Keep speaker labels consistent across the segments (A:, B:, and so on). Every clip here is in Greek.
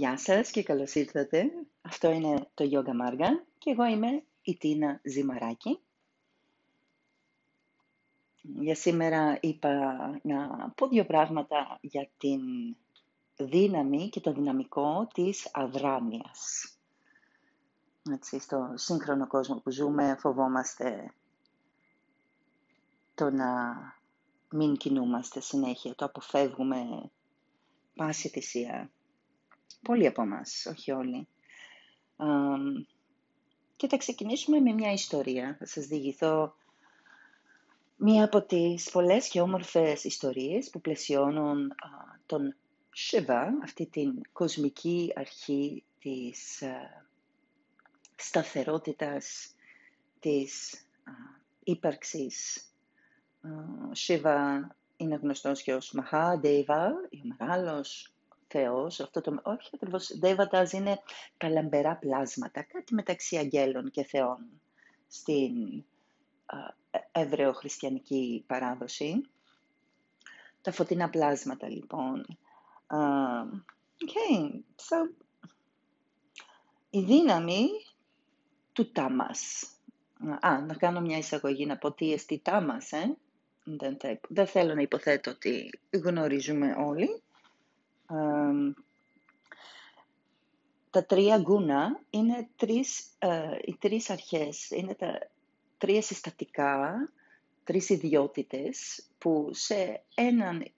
A: Γεια σας και καλώς ήρθατε. Αυτό είναι το Yoga Marga και εγώ είμαι η Τίνα Ζημαράκη. Για σήμερα είπα να πω δύο πράγματα για την δύναμη και το δυναμικό της αδράνειας. Έτσι, στο σύγχρονο κόσμο που ζούμε φοβόμαστε το να μην κινούμαστε συνέχεια, το αποφεύγουμε πάση θυσία. Πολλοί από εμάς, όχι όλοι. και θα ξεκινήσουμε με μια ιστορία. Θα σας διηγηθώ μία από τις πολλές και όμορφες ιστορίες που πλαισιώνουν τον Shiva, αυτή την κοσμική αρχή της σταθερότητας, της ύπαρξης. Shiva είναι γνωστός και ως Mahadeva, ο μεγάλος Θεός, αυτό το, όχι ακριβώς, Δέβατας είναι τα λαμπερά πλάσματα, κάτι μεταξύ αγγέλων και θεών στην εβραιοχριστιανική παράδοση. Τα φωτεινά πλάσματα λοιπόν. Uh, okay, so, η δύναμη του τάμας. Α, να κάνω μια εισαγωγή, να πω τι εστί τάμας, ε; Δεν, δεν θέλω να υποθέτω ότι γνωρίζουμε όλοι τα τρία γκούνα είναι τρεις, ε, οι τρεις αρχές, είναι τα τρία συστατικά, τρεις ιδιότητες που σε έναν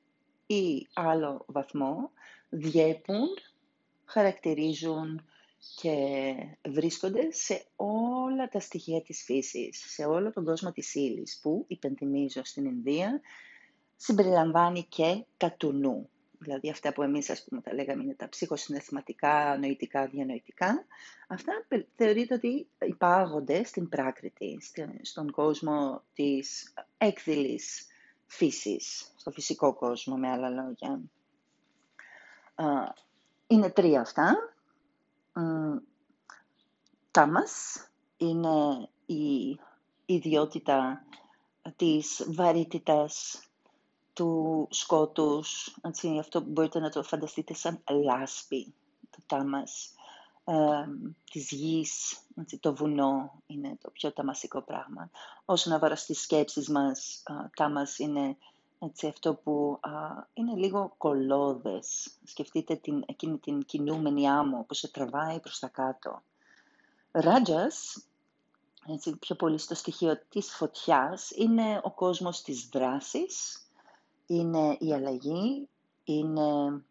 A: ή άλλο βαθμό διέπουν, χαρακτηρίζουν και βρίσκονται σε όλα τα στοιχεία της φύσης, σε όλο τον κόσμο της ύλης που, υπενθυμίζω στην Ινδία, συμπεριλαμβάνει και τα του νου δηλαδή αυτά που εμείς ας πούμε τα λέγαμε είναι τα ψυχοσυναισθηματικά, νοητικά, διανοητικά, αυτά θεωρείται ότι υπάγονται στην πράκριτη, στον κόσμο της έκδηλης φύσης, στο φυσικό κόσμο με άλλα λόγια. Είναι τρία αυτά. Τάμας είναι η ιδιότητα της βαρύτητας του σκότους, έτσι, αυτό μπορείτε να το φανταστείτε σαν λάσπη, το τάμας, ε, της γης, έτσι, το βουνό είναι το πιο ταμασικό πράγμα. Όσον αφορά στις σκέψεις μας, α, τάμας είναι έτσι, αυτό που είναι λίγο κολόδες. Σκεφτείτε την, εκείνη την κινούμενη άμμο που σε τραβάει προς τα κάτω. Ράτζας, έτσι, πιο πολύ στο στοιχείο της φωτιάς, είναι ο κόσμος της δράσης, είναι η αλλαγή, είναι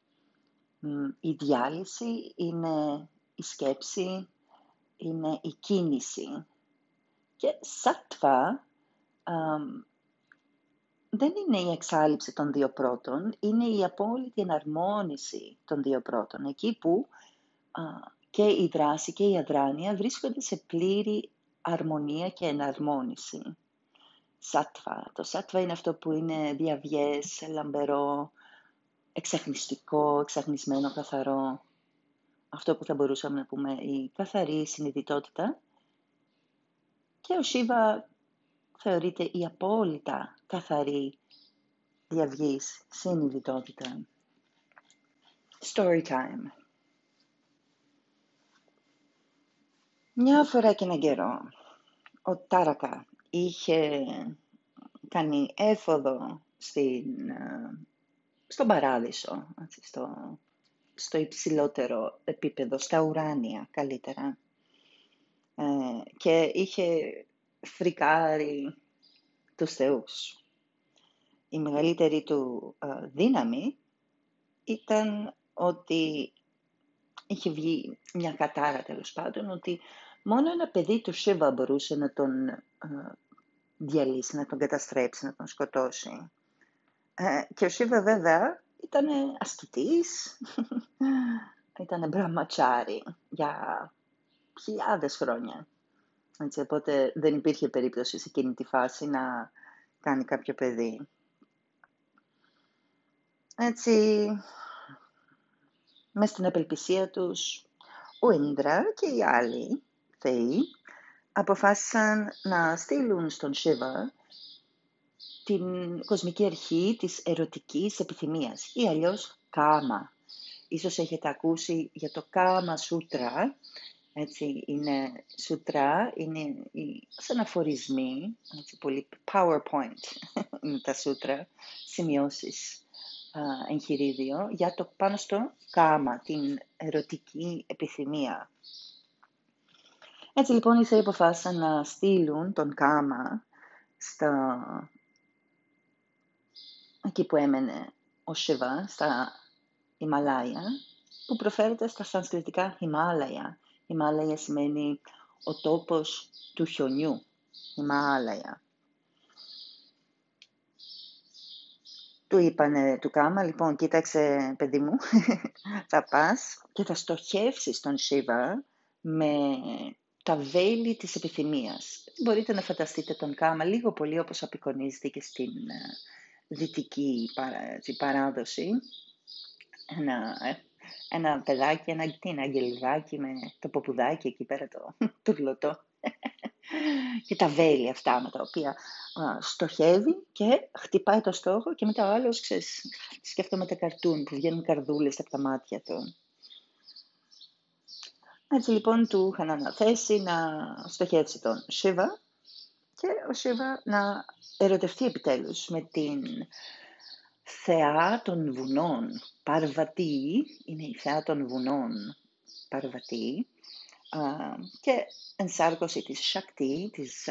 A: η διάλυση, είναι η σκέψη, είναι η κίνηση. Και σάτβα δεν είναι η εξάλληψη των δύο πρώτων, είναι η απόλυτη εναρμόνιση των δύο πρώτων. Εκεί που και η δράση και η αδράνεια βρίσκονται σε πλήρη αρμονία και εναρμόνιση σάτβα. Το σάτβα είναι αυτό που είναι διαβιές, λαμπερό, εξαχνιστικό, εξαχνισμένο, καθαρό. Αυτό που θα μπορούσαμε να πούμε η καθαρή συνειδητότητα. Και ο Σίβα θεωρείται η απόλυτα καθαρή διαυγής συνειδητότητα. Story time. Μια φορά και έναν καιρό, ο Τάρακα είχε κάνει έφοδο στην, ε, στον παράδεισο, στο, στο υψηλότερο επίπεδο, στα ουράνια καλύτερα. Ε, και είχε φρικάρει τους θεούς. Η μεγαλύτερη του ε, δύναμη ήταν ότι είχε βγει μια κατάρα τέλος πάντων, ότι Μόνο ένα παιδί του Σίβα μπορούσε να τον ε, διαλύσει, να τον καταστρέψει, να τον σκοτώσει. Ε, και ο Σίβα βέβαια ήταν ασκητής, ήταν μπραματσάρι για χιλιάδες χρόνια. Έτσι, οπότε δεν υπήρχε περίπτωση σε εκείνη τη φάση να κάνει κάποιο παιδί. Έτσι, μέσα στην απελπισία τους, ο Ίντρα και οι άλλοι θεοί αποφάσισαν να στείλουν στον Σίβα την κοσμική αρχή της ερωτικής επιθυμίας ή αλλιώς κάμα. ίσως έχετε ακούσει για το Κάμα Σούτρα, έτσι, είναι σούτρα, είναι σαν αφορισμοί, έτσι, πολύ PowerPoint είναι τα σούτρα, σημειώσεις, εγχειρίδιο, για το πάνω στο κάμα, την ερωτική επιθυμία. Έτσι λοιπόν οι Θεοί αποφάσισαν να στείλουν τον κάμα στα... εκεί που έμενε ο Σιβά, στα Ιμαλάια, που προφέρεται στα σανσκριτικά Χιμάλαια. Χιμάλαια σημαίνει ο τόπος του χιονιού, Χιμάλαια. Του είπανε του Κάμα, λοιπόν, κοίταξε παιδί μου, θα πας και θα στοχεύσεις τον Σίβα με τα βέλη της επιθυμίας. Μπορείτε να φανταστείτε τον Κάμα λίγο πολύ όπως απεικονίζεται και στην ε, δυτική παράδοση. Ένα, ε, ένα παιδάκι, ένα, τι είναι, αγγελιδάκι με το ποπουδάκι εκεί πέρα το τουρλωτό. και τα βέλη αυτά με τα οποία στοχεύει και χτυπάει το στόχο και μετά ο άλλος, ξέρεις, σκέφτομαι τα καρτούν που βγαίνουν καρδούλες από τα μάτια του. Έτσι λοιπόν του είχαν αναθέσει να στοχεύσει τον Σίβα και ο Σίβα να ερωτευτεί επιτέλους με την θεά των βουνών, Παρβατή, είναι η θεά των βουνών, Παρβατή, και ενσάρκωση της Σακτή, της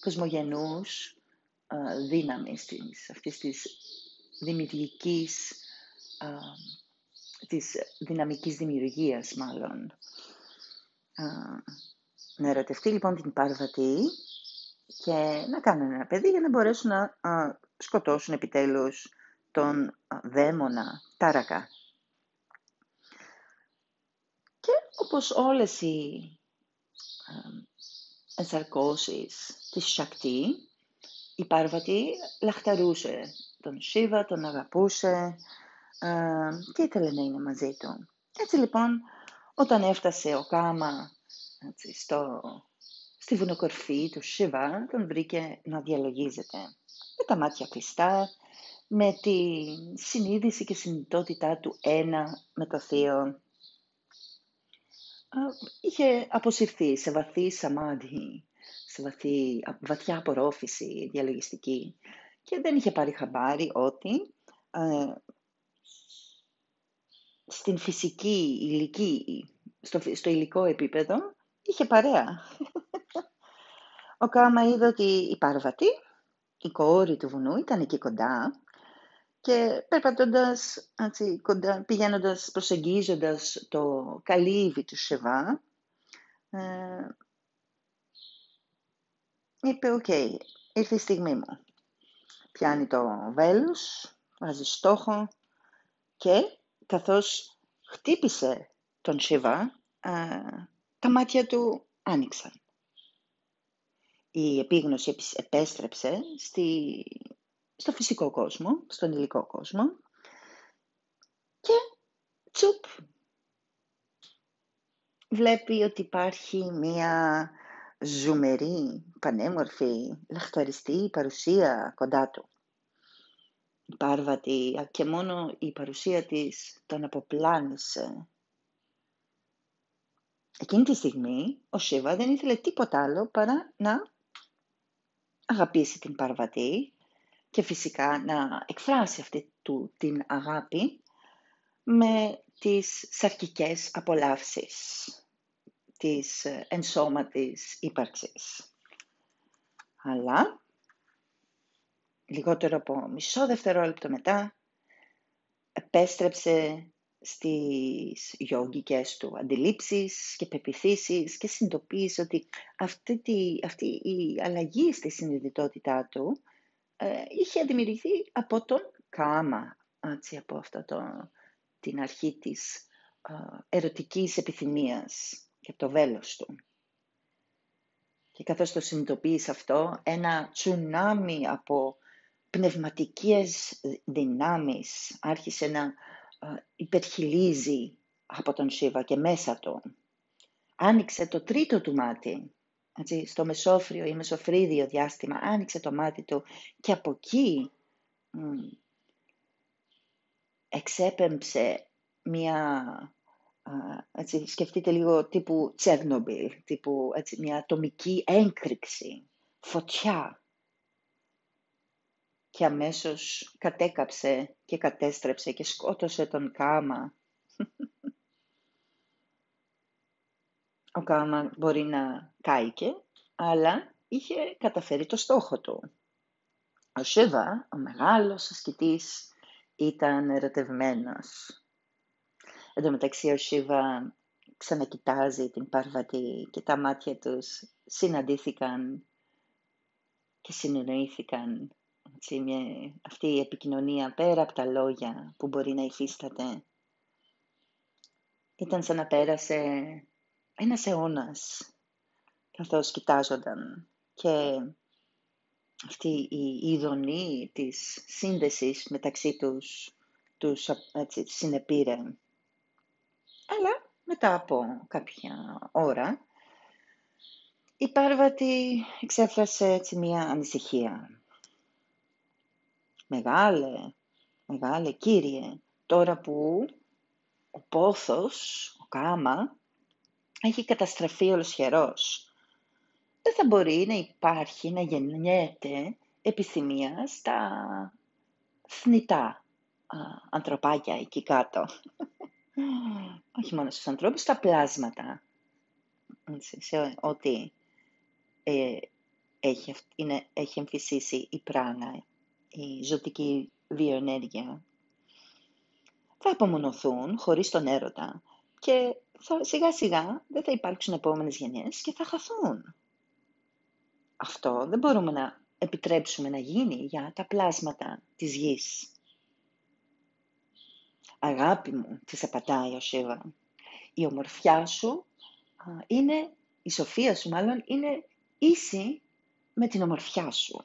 A: κοσμογενούς δύναμης, της, αυτής της δημιουργικής, της δυναμικής δημιουργίας μάλλον. Να ερωτευτεί λοιπόν την Παρβατή και να κάνουν ένα παιδί για να μπορέσουν να σκοτώσουν επιτέλους τον δαίμονα Τάρακα. Και όπως όλες οι ενσαρκώσεις της Σακτή, η Πάρβατη λαχταρούσε τον Σίβα, τον αγαπούσε και ήθελε να είναι μαζί του. Έτσι λοιπόν, όταν έφτασε ο Κάμα έτσι, στο, στη βουνοκορφή του Σίβα, τον βρήκε να διαλογίζεται. Με τα μάτια κλειστά, με τη συνείδηση και συνειδητότητά του ένα με το Θείο είχε αποσυρθεί σε βαθύ σαμάντι, σε βαθύ, βαθιά απορρόφηση διαλογιστική και δεν είχε πάρει χαμπάρι ότι ε, στην φυσική, υλική, στο, στο υλικό επίπεδο είχε παρέα. Ο Κάμα είδε ότι η Πάρβατη, η κόρη του βουνού, ήταν εκεί κοντά και περπατώντας, έτσι, κοντά, πηγαίνοντας, προσεγγίζοντας το καλύβι του Σεβά, ε, είπε, οκ, ήρθε η στιγμή μου. Πιάνει το βέλος, βάζει στόχο και καθώς χτύπησε τον Σεβά, ε, τα μάτια του άνοιξαν. Η επίγνωση επέστρεψε στη στο φυσικό κόσμο, στον υλικό κόσμο και τσουπ βλέπει ότι υπάρχει μία ζουμερή, πανέμορφη, λαχταριστή παρουσία κοντά του. Η Πάρβατη και μόνο η παρουσία της τον αποπλάνησε. Εκείνη τη στιγμή ο Σίβα δεν ήθελε τίποτα άλλο παρά να αγαπήσει την Παρβατή και φυσικά να εκφράσει αυτή του την αγάπη με τις σαρκικές απολαύσεις της ενσώματης ύπαρξης. Αλλά, λιγότερο από μισό δευτερόλεπτο μετά, επέστρεψε στις γιόγκικές του αντιλήψεις και πεπιθήσεις και συνειδητοποίησε ότι αυτή, τη, αυτή η αλλαγή στη συνειδητότητά του ε, είχε δημιουργηθεί από τον Κάμα, έτσι, από αυτό το, την αρχή της ε, ερωτικής επιθυμίας και το βέλος του. Και καθώς το συνειδητοποίησε αυτό, ένα τσουνάμι από πνευματικές δυνάμεις άρχισε να ε, υπερχιλίζει από τον Σίβα και μέσα του. Άνοιξε το τρίτο του μάτι έτσι, στο μεσόφριο ή μεσοφρίδιο διάστημα, άνοιξε το μάτι του και από εκεί εξέπεμψε μια, έτσι, σκεφτείτε λίγο τύπου Τσέρνομπιλ, τύπου έτσι, μια ατομική έγκριξη, φωτιά. Και αμέσως κατέκαψε και κατέστρεψε και σκότωσε τον Κάμα. Ο Κάμα μπορεί να κάηκε, αλλά είχε καταφέρει το στόχο του. Ο Σίβα, ο μεγάλος ασκητής, ήταν ερωτευμένος. Εν τω μεταξύ ο Σίβα ξανακοιτάζει την Παρβατή και τα μάτια τους συναντήθηκαν και συνεννοήθηκαν. Έτσι, μια, αυτή η επικοινωνία πέρα από τα λόγια που μπορεί να υφίσταται. Ήταν σαν να πέρασε ένας αιώνας καθώς κοιτάζονταν και αυτή η ειδονή της σύνδεσης μεταξύ τους, τους έτσι, συνεπήρε. Αλλά μετά από κάποια ώρα η Πάρβατη εξέφρασε έτσι μια ανησυχία. Μεγάλε, μεγάλε κύριε, τώρα που ο πόθος, ο κάμα, έχει καταστραφεί ολοσχερός δεν θα μπορεί να υπάρχει, να γεννιέται επιθυμία στα θνητά ανθρωπάκια εκεί κάτω. Όχι μόνο στους ανθρώπους, στα πλάσματα. σε ό,τι ε, έχει, είναι, έχει εμφυσίσει η πράνα, η ζωτική βιοενέργεια. Θα απομονωθούν χωρίς τον έρωτα και θα, σιγά σιγά δεν θα υπάρξουν επόμενες γενιές και θα χαθούν. Αυτό δεν μπορούμε να επιτρέψουμε να γίνει για τα πλάσματα της γης. Αγάπη μου, της απαντάει ο Σίβα, η ομορφιά σου είναι, η σοφία σου μάλλον, είναι ίση με την ομορφιά σου.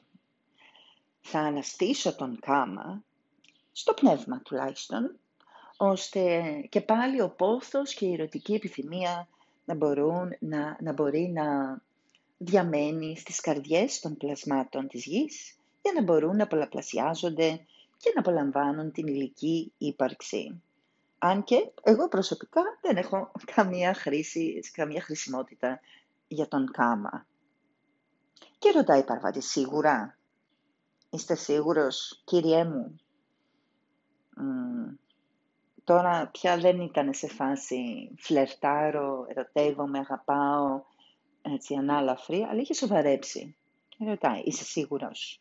A: Θα αναστήσω τον κάμα, στο πνεύμα τουλάχιστον, ώστε και πάλι ο πόθος και η ερωτική επιθυμία να, μπορούν, να, να μπορεί να διαμένει στις καρδιές των πλασμάτων της γης για να μπορούν να πολλαπλασιάζονται και να απολαμβάνουν την ηλική ύπαρξη. Αν και εγώ προσωπικά δεν έχω καμία χρήση, καμία χρησιμότητα για τον κάμα. Και ρωτάει η Παρβάτη, σίγουρα, είστε σίγουρος, κύριέ μου; τώρα πια δεν ήταν σε φάση φλερτάρω, ερωτεύομαι, αγαπάω, έτσι ανάλαφρη, αλλά είχε σοβαρέψει. Και ρωτάει, είσαι σίγουρος;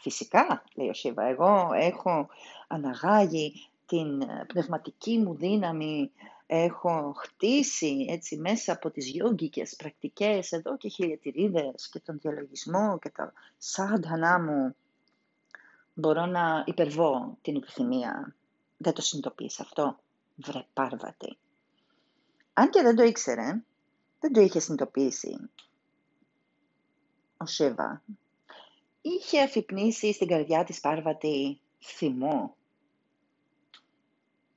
A: Φυσικά, λέει ο Σίβα, εγώ έχω αναγάγει την ε, πνευματική μου δύναμη, έχω χτίσει έτσι μέσα από τις γιόγκικες πρακτικές εδώ και χιλιατηρίδες και τον διαλογισμό και το σάντανά μου. Μπορώ να υπερβώ την επιθυμία. Δεν το συνειδητοποιείς αυτό, βρε πάρβατη. Αν και δεν το ήξερε, δεν το είχε συνειδητοποιήσει ο Σίβα. Είχε αφυπνήσει στην καρδιά της Πάρβατη θυμό.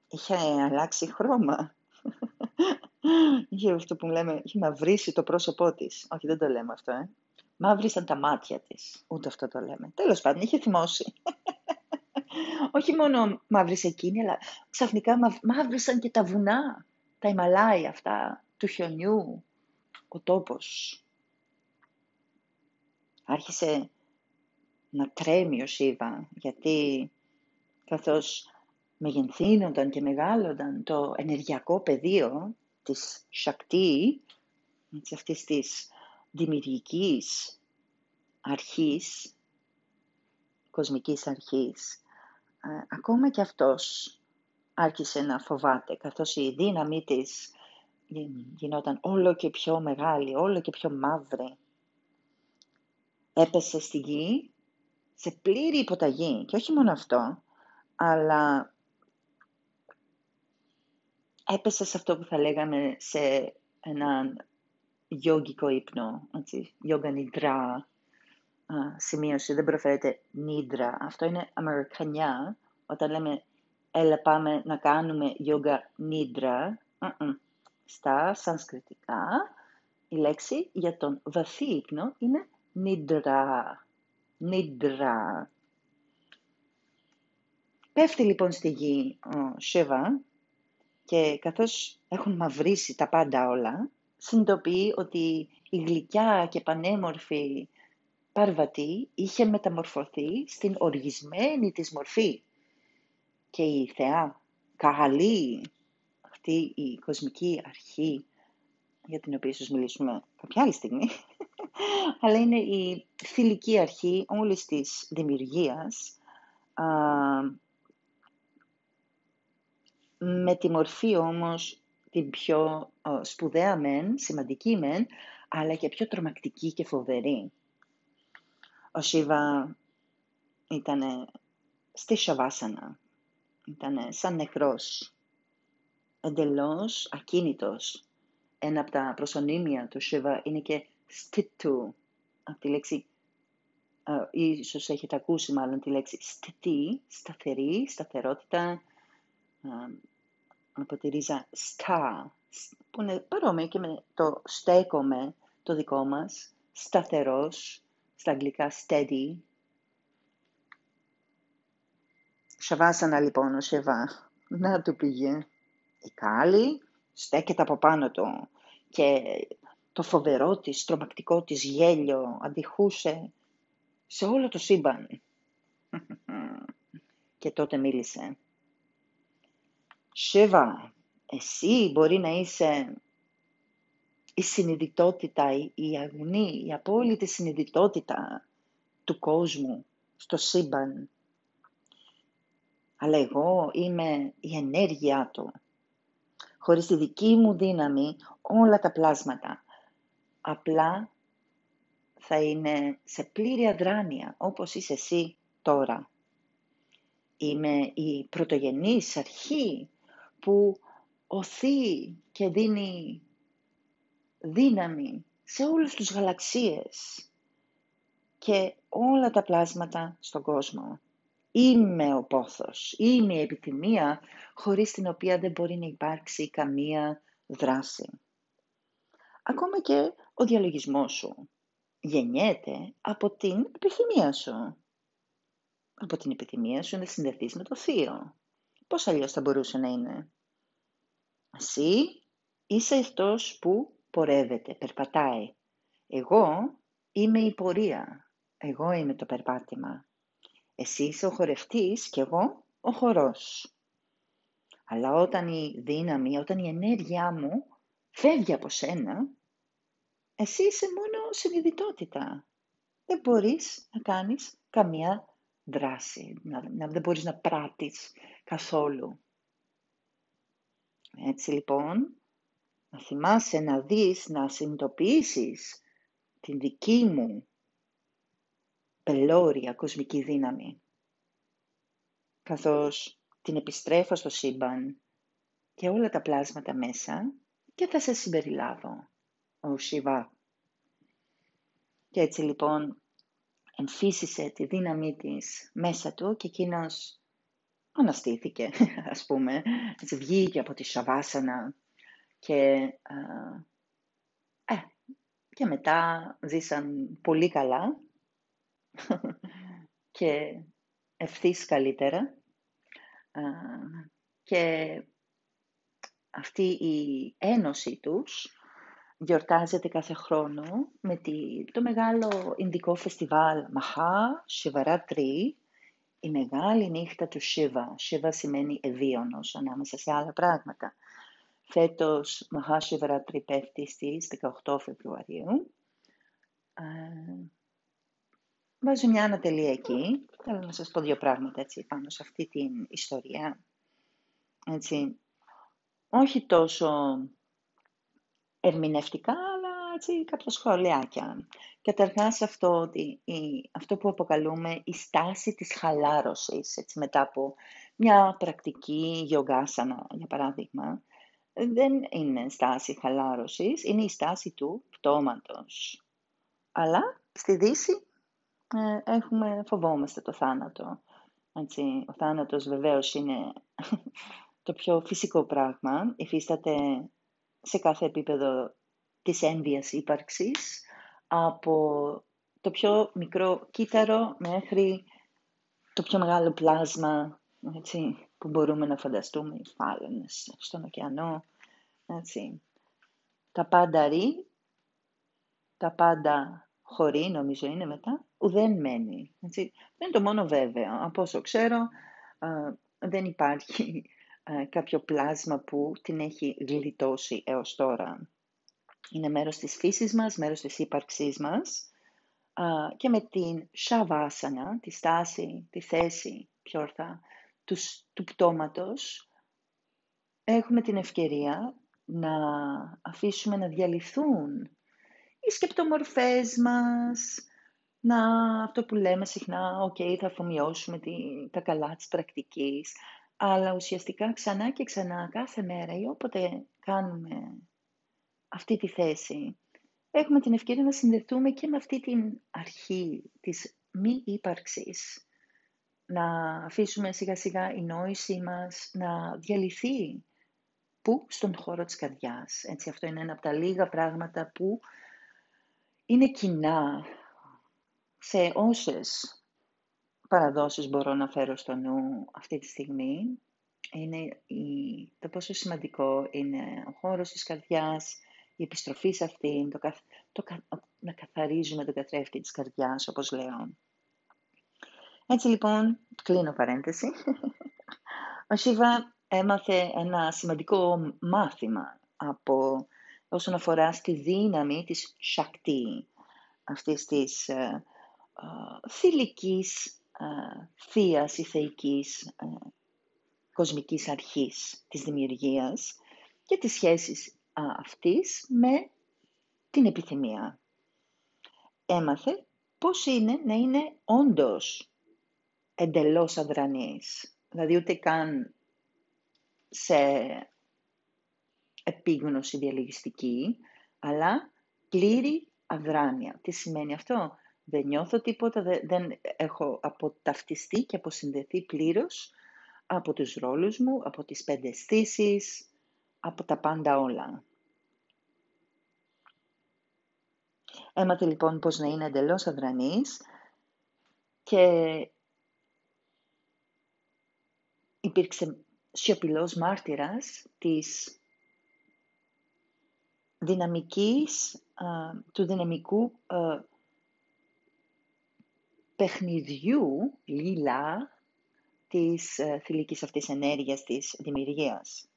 A: Είχε αλλάξει χρώμα. είχε αυτό που λέμε, είχε μαυρίσει το πρόσωπό της. Όχι, δεν το λέμε αυτό, ε. Μαύρησαν τα μάτια της. Ούτε αυτό το λέμε. Τέλος πάντων, είχε θυμώσει. Όχι μόνο μαύρισε εκείνη, αλλά ξαφνικά μαύρισαν και τα βουνά, τα Ιμαλάια αυτά, του χιονιού, ο τόπος. Άρχισε να τρέμει ο Σίβα, γιατί καθώς μεγενθύνονταν και μεγάλονταν το ενεργειακό πεδίο της Σακτή, της αυτής της δημιουργικής αρχής, κοσμικής αρχής, ακόμα και αυτός άρχισε να φοβάται, καθώς η δύναμή της γινόταν όλο και πιο μεγάλη, όλο και πιο μαύρη. Έπεσε στη γη, σε πλήρη υποταγή. Και όχι μόνο αυτό, αλλά έπεσε σε αυτό που θα λέγαμε σε έναν γιόγκικο ύπνο, έτσι, γιόγκα νιδρά, σημείωση, δεν προφέρεται νίδρα. Αυτό είναι αμερικανιά, όταν λέμε έλα πάμε να κάνουμε γιόγκα νίδρα, στα σανσκριτικά η λέξη για τον βαθύ ύπνο είναι νιντρά. Νιντρά. Πέφτει λοιπόν στη γη ο Σεβα Και καθώς έχουν μαυρίσει τα πάντα όλα, συνειδητοποιεί ότι η γλυκιά και πανέμορφη Παρβατή είχε μεταμορφωθεί στην οργισμένη της μορφή. Και η θεά Καγαλή, αυτή η κοσμική αρχή, για την οποία ίσως μιλήσουμε κάποια άλλη στιγμή, αλλά είναι η θηλυκή αρχή όλης της δημιουργίας, με τη μορφή όμως την πιο σπουδαία μεν, σημαντική μεν, αλλά και πιο τρομακτική και φοβερή. Ο Σίβα ήταν στη Σαβάσανα, ήταν σαν νεκρός, εντελώς ακίνητος. Ένα από τα προσωνύμια του Σίβα είναι και στιτού, από τη λέξη, uh, ίσως έχετε ακούσει μάλλον τη λέξη στιτή, σταθερή, σταθερότητα, uh, από τη ρίζα στα, που είναι παρόμοιο και με το στέκομαι το δικό μας, σταθερός, στα αγγλικά steady. Σαβάσανα λοιπόν ο Σεβά, να του πήγε. Η Κάλλη στέκεται από πάνω του και το φοβερό της, τρομακτικό της γέλιο αντιχούσε σε όλο το σύμπαν. και τότε μίλησε. Σεβά, εσύ μπορεί να είσαι η συνειδητότητα, η αγνή, η απόλυτη συνειδητότητα του κόσμου στο σύμπαν. Αλλά εγώ είμαι η ενέργειά του. Χωρίς τη δική μου δύναμη όλα τα πλάσματα απλά θα είναι σε πλήρη αδράνεια όπως είσαι εσύ τώρα. Είμαι η πρωτογενής αρχή που οθεί και δίνει δύναμη σε όλους τους γαλαξίες και όλα τα πλάσματα στον κόσμο. Είμαι ο πόθος, είμαι η επιθυμία χωρίς την οποία δεν μπορεί να υπάρξει καμία δράση. Ακόμα και ο διαλογισμός σου γεννιέται από την επιθυμία σου. Από την επιθυμία σου να συνδεθείς με το θείο. Πώς αλλιώς θα μπορούσε να είναι; Εσύ είσαι αυτός που πορεύεται, περπατάει. Εγώ είμαι η πορεία. Εγώ είμαι το περπάτημα. Εσύ είσαι ο χορευτής και εγώ ο χορός. Αλλά όταν η δύναμη, όταν η ενέργειά μου φεύγει από σένα, εσύ είσαι μόνο συνειδητότητα. Δεν μπορείς να κάνεις καμία δράση, να, να, δεν μπορείς να πράττεις καθόλου. Έτσι λοιπόν, να θυμάσαι να δεις, να συνειδητοποιήσεις την δική μου πελώρια κοσμική δύναμη, καθώς την επιστρέφω στο σύμπαν και όλα τα πλάσματα μέσα και θα σε συμπεριλάβω, ο Σιβά. Και έτσι λοιπόν εμφύσισε τη δύναμή της μέσα του και εκείνος αναστήθηκε, ας πούμε, έτσι βγήκε από τη Σαβάσανα και, ε, και μετά ζήσαν πολύ καλά και ευθύς καλύτερα. και αυτή η ένωση τους γιορτάζεται κάθε χρόνο με το μεγάλο Ινδικό φεστιβάλ Μαχά Shivaratri, η μεγάλη νύχτα του Shiva. Shiva σημαίνει ευίωνος ανάμεσα σε άλλα πράγματα. Φέτος Μαχάσιβρατρι πέφτει στις 18 Φεβρουαρίου. βάζω μια ανατελεία εκεί. Θέλω να σας πω δύο πράγματα έτσι, πάνω σε αυτή την ιστορία. Έτσι, όχι τόσο ερμηνευτικά, αλλά έτσι κάποια σχολιάκια. Καταρχάς αυτό, ότι αυτό που αποκαλούμε η στάση της χαλάρωσης, έτσι, μετά από μια πρακτική γιογκάσανα, για παράδειγμα, δεν είναι στάση χαλάρωσης, είναι η στάση του πτώματος. Αλλά στη Δύση ε, έχουμε, φοβόμαστε το θάνατο. Έτσι, ο θάνατος βεβαίως είναι το πιο φυσικό πράγμα. Υφίσταται σε κάθε επίπεδο της ένδυας ύπαρξης, από το πιο μικρό κύτταρο μέχρι το πιο μεγάλο πλάσμα, έτσι, που μπορούμε να φανταστούμε, οι φάλαινες στον ωκεανό, έτσι. Τα πάντα ρί, τα πάντα χωρί, νομίζω είναι μετά, ουδέν μένει. Έτσι. Δεν είναι το μόνο βέβαιο. Από όσο ξέρω, δεν υπάρχει κάποιο πλάσμα που την έχει γλιτώσει έως τώρα. Είναι μέρος της φύσης μας, μέρος της ύπαρξής μας και με την σαβάσανα, τη στάση, τη θέση, πιο ορθά, τους, του πτώματος, έχουμε την ευκαιρία να αφήσουμε να διαλυθούν οι σκεπτομορφές μας, να αυτό που λέμε συχνά, οκ, θα αφομοιώσουμε τη, τα καλά της πρακτικής, αλλά ουσιαστικά ξανά και ξανά κάθε μέρα ή όποτε κάνουμε αυτή τη θέση, έχουμε την ευκαιρία να συνδεθούμε και με αυτή την αρχή της μη ύπαρξης. Να αφήσουμε σιγά σιγά η νόησή μας να διαλυθεί. Πού; Στον χώρο της καρδιάς. Έτσι, αυτό είναι ένα από τα λίγα πράγματα που είναι κοινά σε όσες παραδόσεις μπορώ να φέρω στο νου αυτή τη στιγμή. Είναι η, το πόσο σημαντικό είναι ο χώρος της καρδιάς, η επιστροφή σε αυτήν, το, το, να καθαρίζουμε τον καθρέφτη της καρδιάς, όπως λέω. Έτσι λοιπόν, κλείνω παρένθεση. Ο Σίβα έμαθε ένα σημαντικό μάθημα από όσον αφορά στη δύναμη της Shakti, αυτής της uh, uh, θηλυκής, uh, θείας ή θεϊκής κοσμικής αρχής της δημιουργίας και τις σχέσεις αυτής με την επιθυμία. Έμαθε πώς είναι να είναι όντως εντελώς αδρανής. Δηλαδή ούτε καν σε επίγνωση διαλογιστική, αλλά πλήρη αδράνεια. Τι σημαίνει αυτό; Δεν νιώθω τίποτα, δεν έχω αποταυτιστεί και αποσυνδεθεί πλήρως από τους ρόλους μου, από τις πέντε αισθήσεις, από τα πάντα όλα. Έμαθε λοιπόν πώς να είναι εντελώς αδρανής και υπήρξε σιωπηλός μάρτυρας της δυναμικής, του δυναμικού παιχνιδιού, λίλα, της θηλυκής αυτής ενέργειας της δημιουργίας.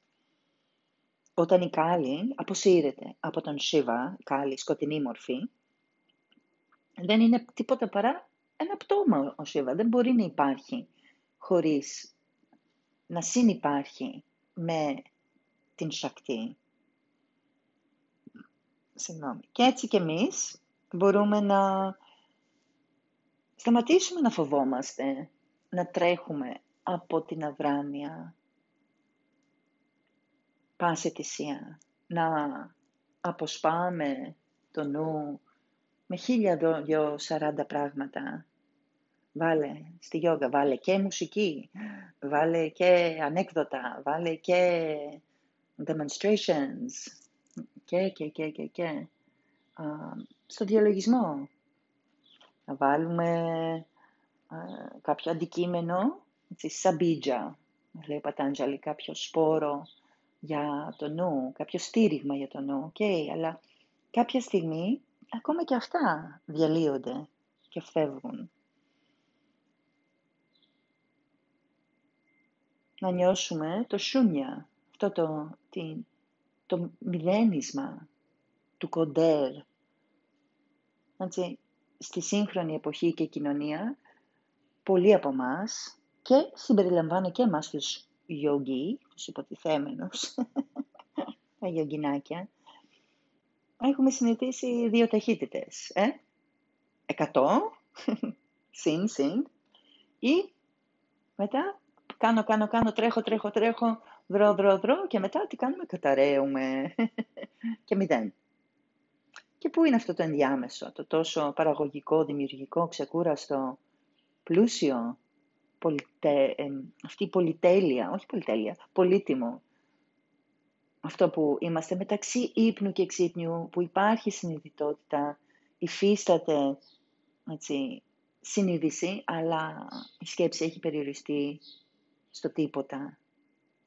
A: Όταν η Κάλλη αποσύρεται από τον Σίβα, Κάλλη σκοτεινή μορφή, δεν είναι τίποτα παρά ένα πτώμα ο Σίβα. Δεν μπορεί να υπάρχει χωρίς να συνυπάρχει με την Σακτή. Συγγνώμη. Και έτσι και εμείς μπορούμε να σταματήσουμε να φοβόμαστε, να τρέχουμε από την αδράνεια, πάση θυσία, να αποσπάμε το νου με χίλια δυο σαράντα πράγματα. Βάλε στη γιόγκα, βάλε και μουσική, βάλε και ανέκδοτα, βάλε και demonstrations και, και, και, και, και. στο διαλογισμό. Να βάλουμε κάποιο αντικείμενο, έτσι, σαμπίτζα, λέει ο Πατάντζαλη, κάποιο σπόρο για το νου, κάποιο στήριγμα για το νου, okay, αλλά κάποια στιγμή ακόμα και αυτά διαλύονται και φεύγουν. Να νιώσουμε το σούνια, αυτό το, την, το μηδένισμα του κοντέρ. Έτσι, στη σύγχρονη εποχή και κοινωνία, πολλοί από εμάς και συμπεριλαμβάνω και εμάς τους γιόγκι, τους υποτιθέμενους, τα γιογκινάκια, έχουμε συνηθίσει δύο ταχύτητες. Ε; Εκατό, συν, συν, ή μετά κάνω, κάνω, κάνω, τρέχω, τρέχω, τρέχω, δρώ, δρώ, δρώ και μετά τι κάνουμε, καταραίουμε και μηδέν. Και πού είναι αυτό το ενδιάμεσο, το τόσο παραγωγικό, δημιουργικό, ξεκούραστο, πλούσιο, πολυτε, αυτή η πολυτέλεια, όχι πολυτέλεια, πολύτιμο. Αυτό που είμαστε μεταξύ ύπνου και ξύπνιου, που υπάρχει συνειδητότητα, υφίσταται έτσι, συνείδηση, αλλά η σκέψη έχει περιοριστεί στο τίποτα.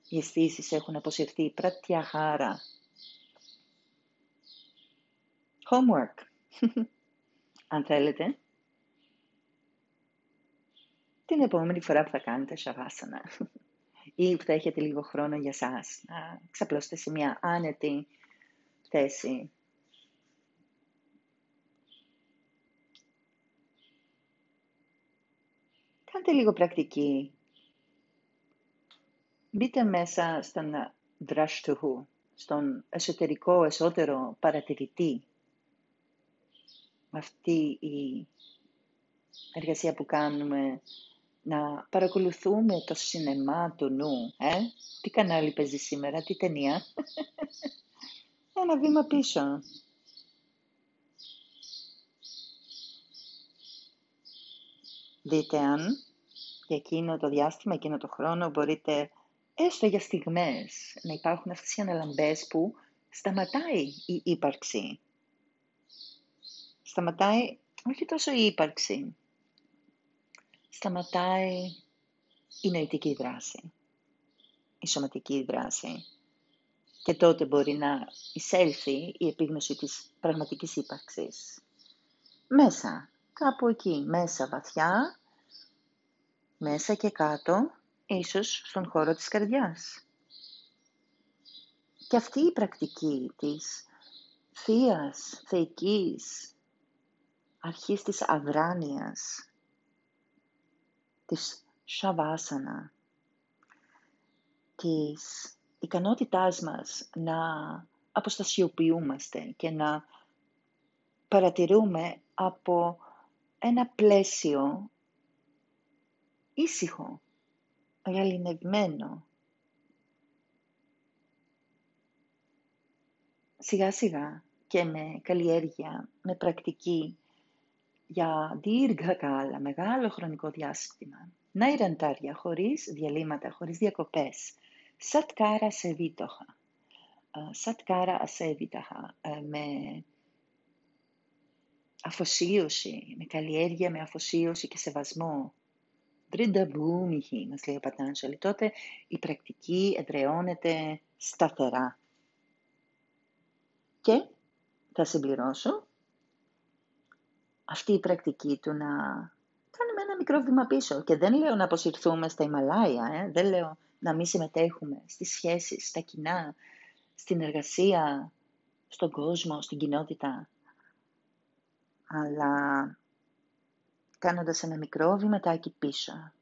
A: Οι αισθήσεις έχουν αποσυρθεί. Πρατιαχάρα. Homework. Αν θέλετε. Την επόμενη φορά που θα κάνετε σαβάσανα ή που θα έχετε λίγο χρόνο για σας να ξαπλώσετε σε μια άνετη θέση. Κάντε λίγο πρακτική. Μπείτε μέσα στον δραστουχού, στον εσωτερικό, εσωτερό παρατηρητή. Αυτή η εργασία που κάνουμε να παρακολουθούμε το σινεμά του νου. Ε; Τι κανάλι παίζει σήμερα, τι ταινία; Ένα βήμα πίσω. Δείτε αν για εκείνο το διάστημα, εκείνο το χρόνο μπορείτε έστω για στιγμές να υπάρχουν αυτές οι αναλαμπές που σταματάει η ύπαρξη. Σταματάει όχι τόσο η ύπαρξη, σταματάει η νοητική δράση, η σωματική δράση. Και τότε μπορεί να εισέλθει η επίγνωση της πραγματικής ύπαρξης. Μέσα, κάπου εκεί, μέσα βαθιά, μέσα και κάτω, ίσως στον χώρο της καρδιάς. Και αυτή η πρακτική της θείας, θεϊκής, αρχής της αδράνειας, της Σαβάσανα, της ικανότητάς μας να αποστασιοποιούμαστε και να παρατηρούμε από ένα πλαίσιο ήσυχο, γαλινευμένο. Σιγά σιγά και με καλλιέργεια, με πρακτική, για δίργα κάλα, μεγάλο χρονικό διάστημα. Να ιραντάρια, χωρίς διαλύματα, χωρίς διακοπές. Σατκάρα σε βίτοχα. Σατκάρα ασέβιταχα. Με αφοσίωση, με καλλιέργεια, με αφοσίωση και σεβασμό. Βρινταμπούμιχη, μας λέει ο Πατάνσολη. Τότε η πρακτική εδραιώνεται σταθερά. Και θα συμπληρώσω αυτή η πρακτική του να κάνουμε ένα μικρό βήμα πίσω. Και δεν λέω να αποσυρθούμε στα Ιμαλάια, ε; δεν λέω να μην συμμετέχουμε στις σχέσεις, στα κοινά, στην εργασία, στον κόσμο, στην κοινότητα. Αλλά κάνοντας ένα μικρό βήματάκι πίσω.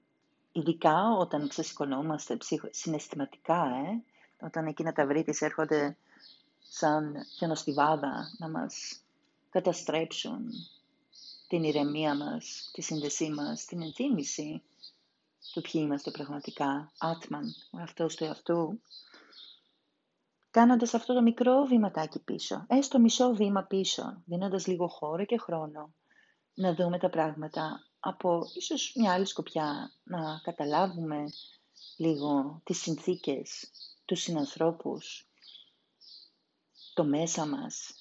A: Ειδικά όταν ξεσηκωνόμαστε συναισθηματικά, ε; όταν εκείνα τα βρύτης έρχονται σαν χιονοστιβάδα να μας καταστρέψουν, την ηρεμία μας, τη σύνδεσή μας, την ενθύμηση του ποιοι είμαστε πραγματικά, άτμαν, ο αυτός του εαυτού, κάνοντας αυτό το μικρό βήματάκι πίσω, έστω μισό βήμα πίσω, δίνοντας λίγο χώρο και χρόνο, να δούμε τα πράγματα από ίσως μια άλλη σκοπιά, να καταλάβουμε λίγο τις συνθήκες, τους συνανθρώπους, το μέσα μας,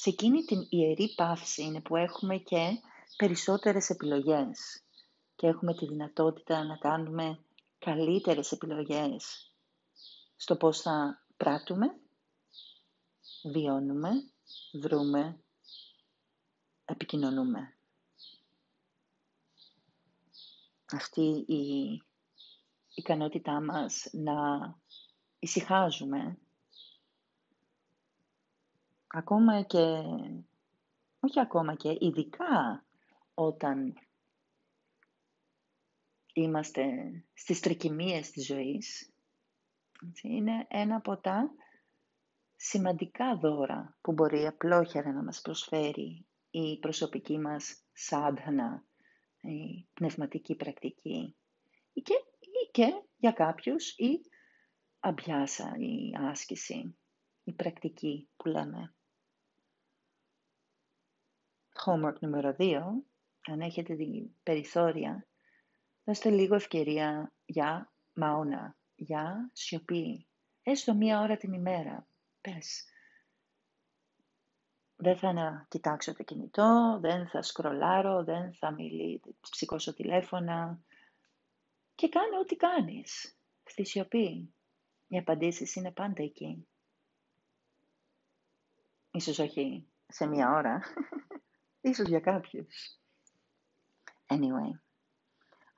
A: σε εκείνη την ιερή παύση είναι που έχουμε και περισσότερες επιλογές και έχουμε τη δυνατότητα να κάνουμε καλύτερες επιλογές στο πώς θα πράττουμε, βιώνουμε, βρούμε, επικοινωνούμε. Αυτή η ικανότητά μας να ησυχάζουμε ακόμα και, όχι ακόμα και, ειδικά όταν είμαστε στις τρικυμίες της ζωής, είναι ένα από τα σημαντικά δώρα που μπορεί απλόχερα να μας προσφέρει η προσωπική μας σάντχανα, η πνευματική πρακτική ή και, ή και για κάποιους η αμπιάσα, η άσκηση, η πρακτική που λέμε homework νούμερο 2, αν έχετε την περιθώρια, δώστε λίγο ευκαιρία για μαώνα, για σιωπή. Έστω μία ώρα την ημέρα. Πες. Δεν θα να κοιτάξω το κινητό, δεν θα σκρολάρω, δεν θα μιλήσω, ψηκώσω τηλέφωνα. Και κάνε ό,τι κάνεις. Στη σιωπή. Οι απαντήσεις είναι πάντα εκεί. Ίσως όχι σε μία ώρα. Ίσως για κάποιους. Anyway.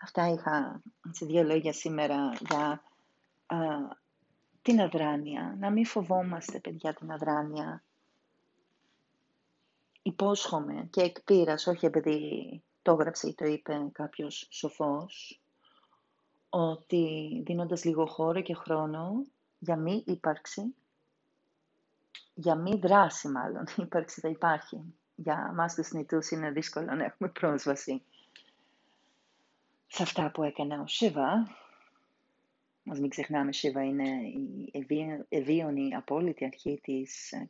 A: Αυτά είχα σε δύο λόγια σήμερα για την αδράνεια. Να μην φοβόμαστε, παιδιά, την αδράνεια. Υπόσχομαι και εκ όχι επειδή το έγραψε ή το είπε κάποιος σοφός, ότι δίνοντας λίγο χώρο και χρόνο για μη ύπαρξη, για μη δράση μάλλον, η ύπαρξη θα υπάρχει. Για μας τους νητούς είναι δύσκολο να έχουμε πρόσβαση σε αυτά που έκανε ο Σίβα. Ας μην ξεχνάμε, Σίβα είναι η ευίωνη απόλυτη αρχή της ε,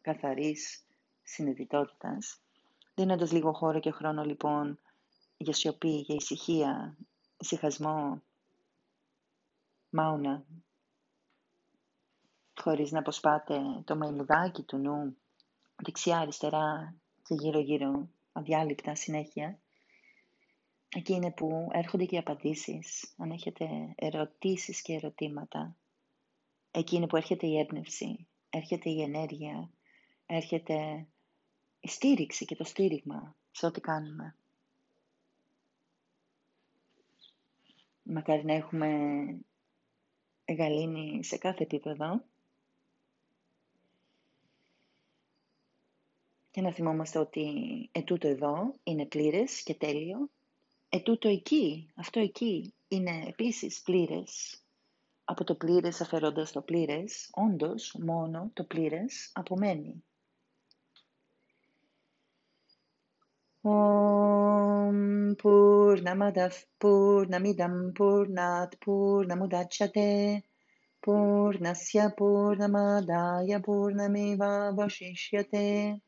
A: καθαρής συνειδητότητας. Δίνοντας λίγο χώρο και χρόνο λοιπόν για σιωπή, για ησυχία, ησυχασμό, μάουνα, χωρίς να αποσπάτε το μαϊμουδάκι του νου δεξιά, αριστερά και γύρω-γύρω αδιάλειπτα συνέχεια. Εκεί είναι που έρχονται και οι απαντήσεις, αν έχετε ερωτήσεις και ερωτήματα. Εκεί είναι που έρχεται η έμπνευση, έρχεται η ενέργεια, έρχεται η στήριξη και το στήριγμα σε ό,τι κάνουμε. Μακάρι να έχουμε γαλήνη σε κάθε επίπεδο. Και να θυμόμαστε ότι ετούτο εδώ είναι πλήρες και τέλειο. Ετούτο εκεί, αυτό εκεί είναι επίσης πλήρες. Από το πλήρες αφαιρώντας το πλήρες, όντως μόνο το πλήρες απομένει. Om Purnamadav Purnamidam Purnat Purnamudachyate Purnasya Purnamadaya Purnameva Vashishyate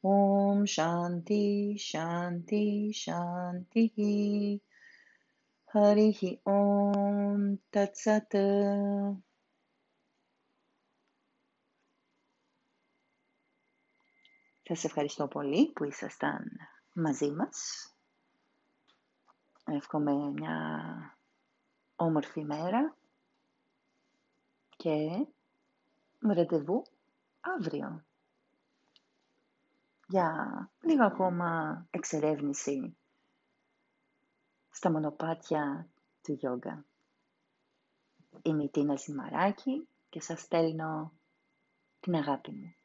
A: Om Shanti Shanti Shanti. Harihi Om Tatsat. Σας ευχαριστώ πολύ που ήσασταν μαζί μας. Εύχομαι μια όμορφη μέρα και ραντεβού αύριο για λίγο ακόμα εξερεύνηση στα μονοπάτια του γιόγκα. Είμαι η Τίνα Ζημαράκη και σας στέλνω την αγάπη μου.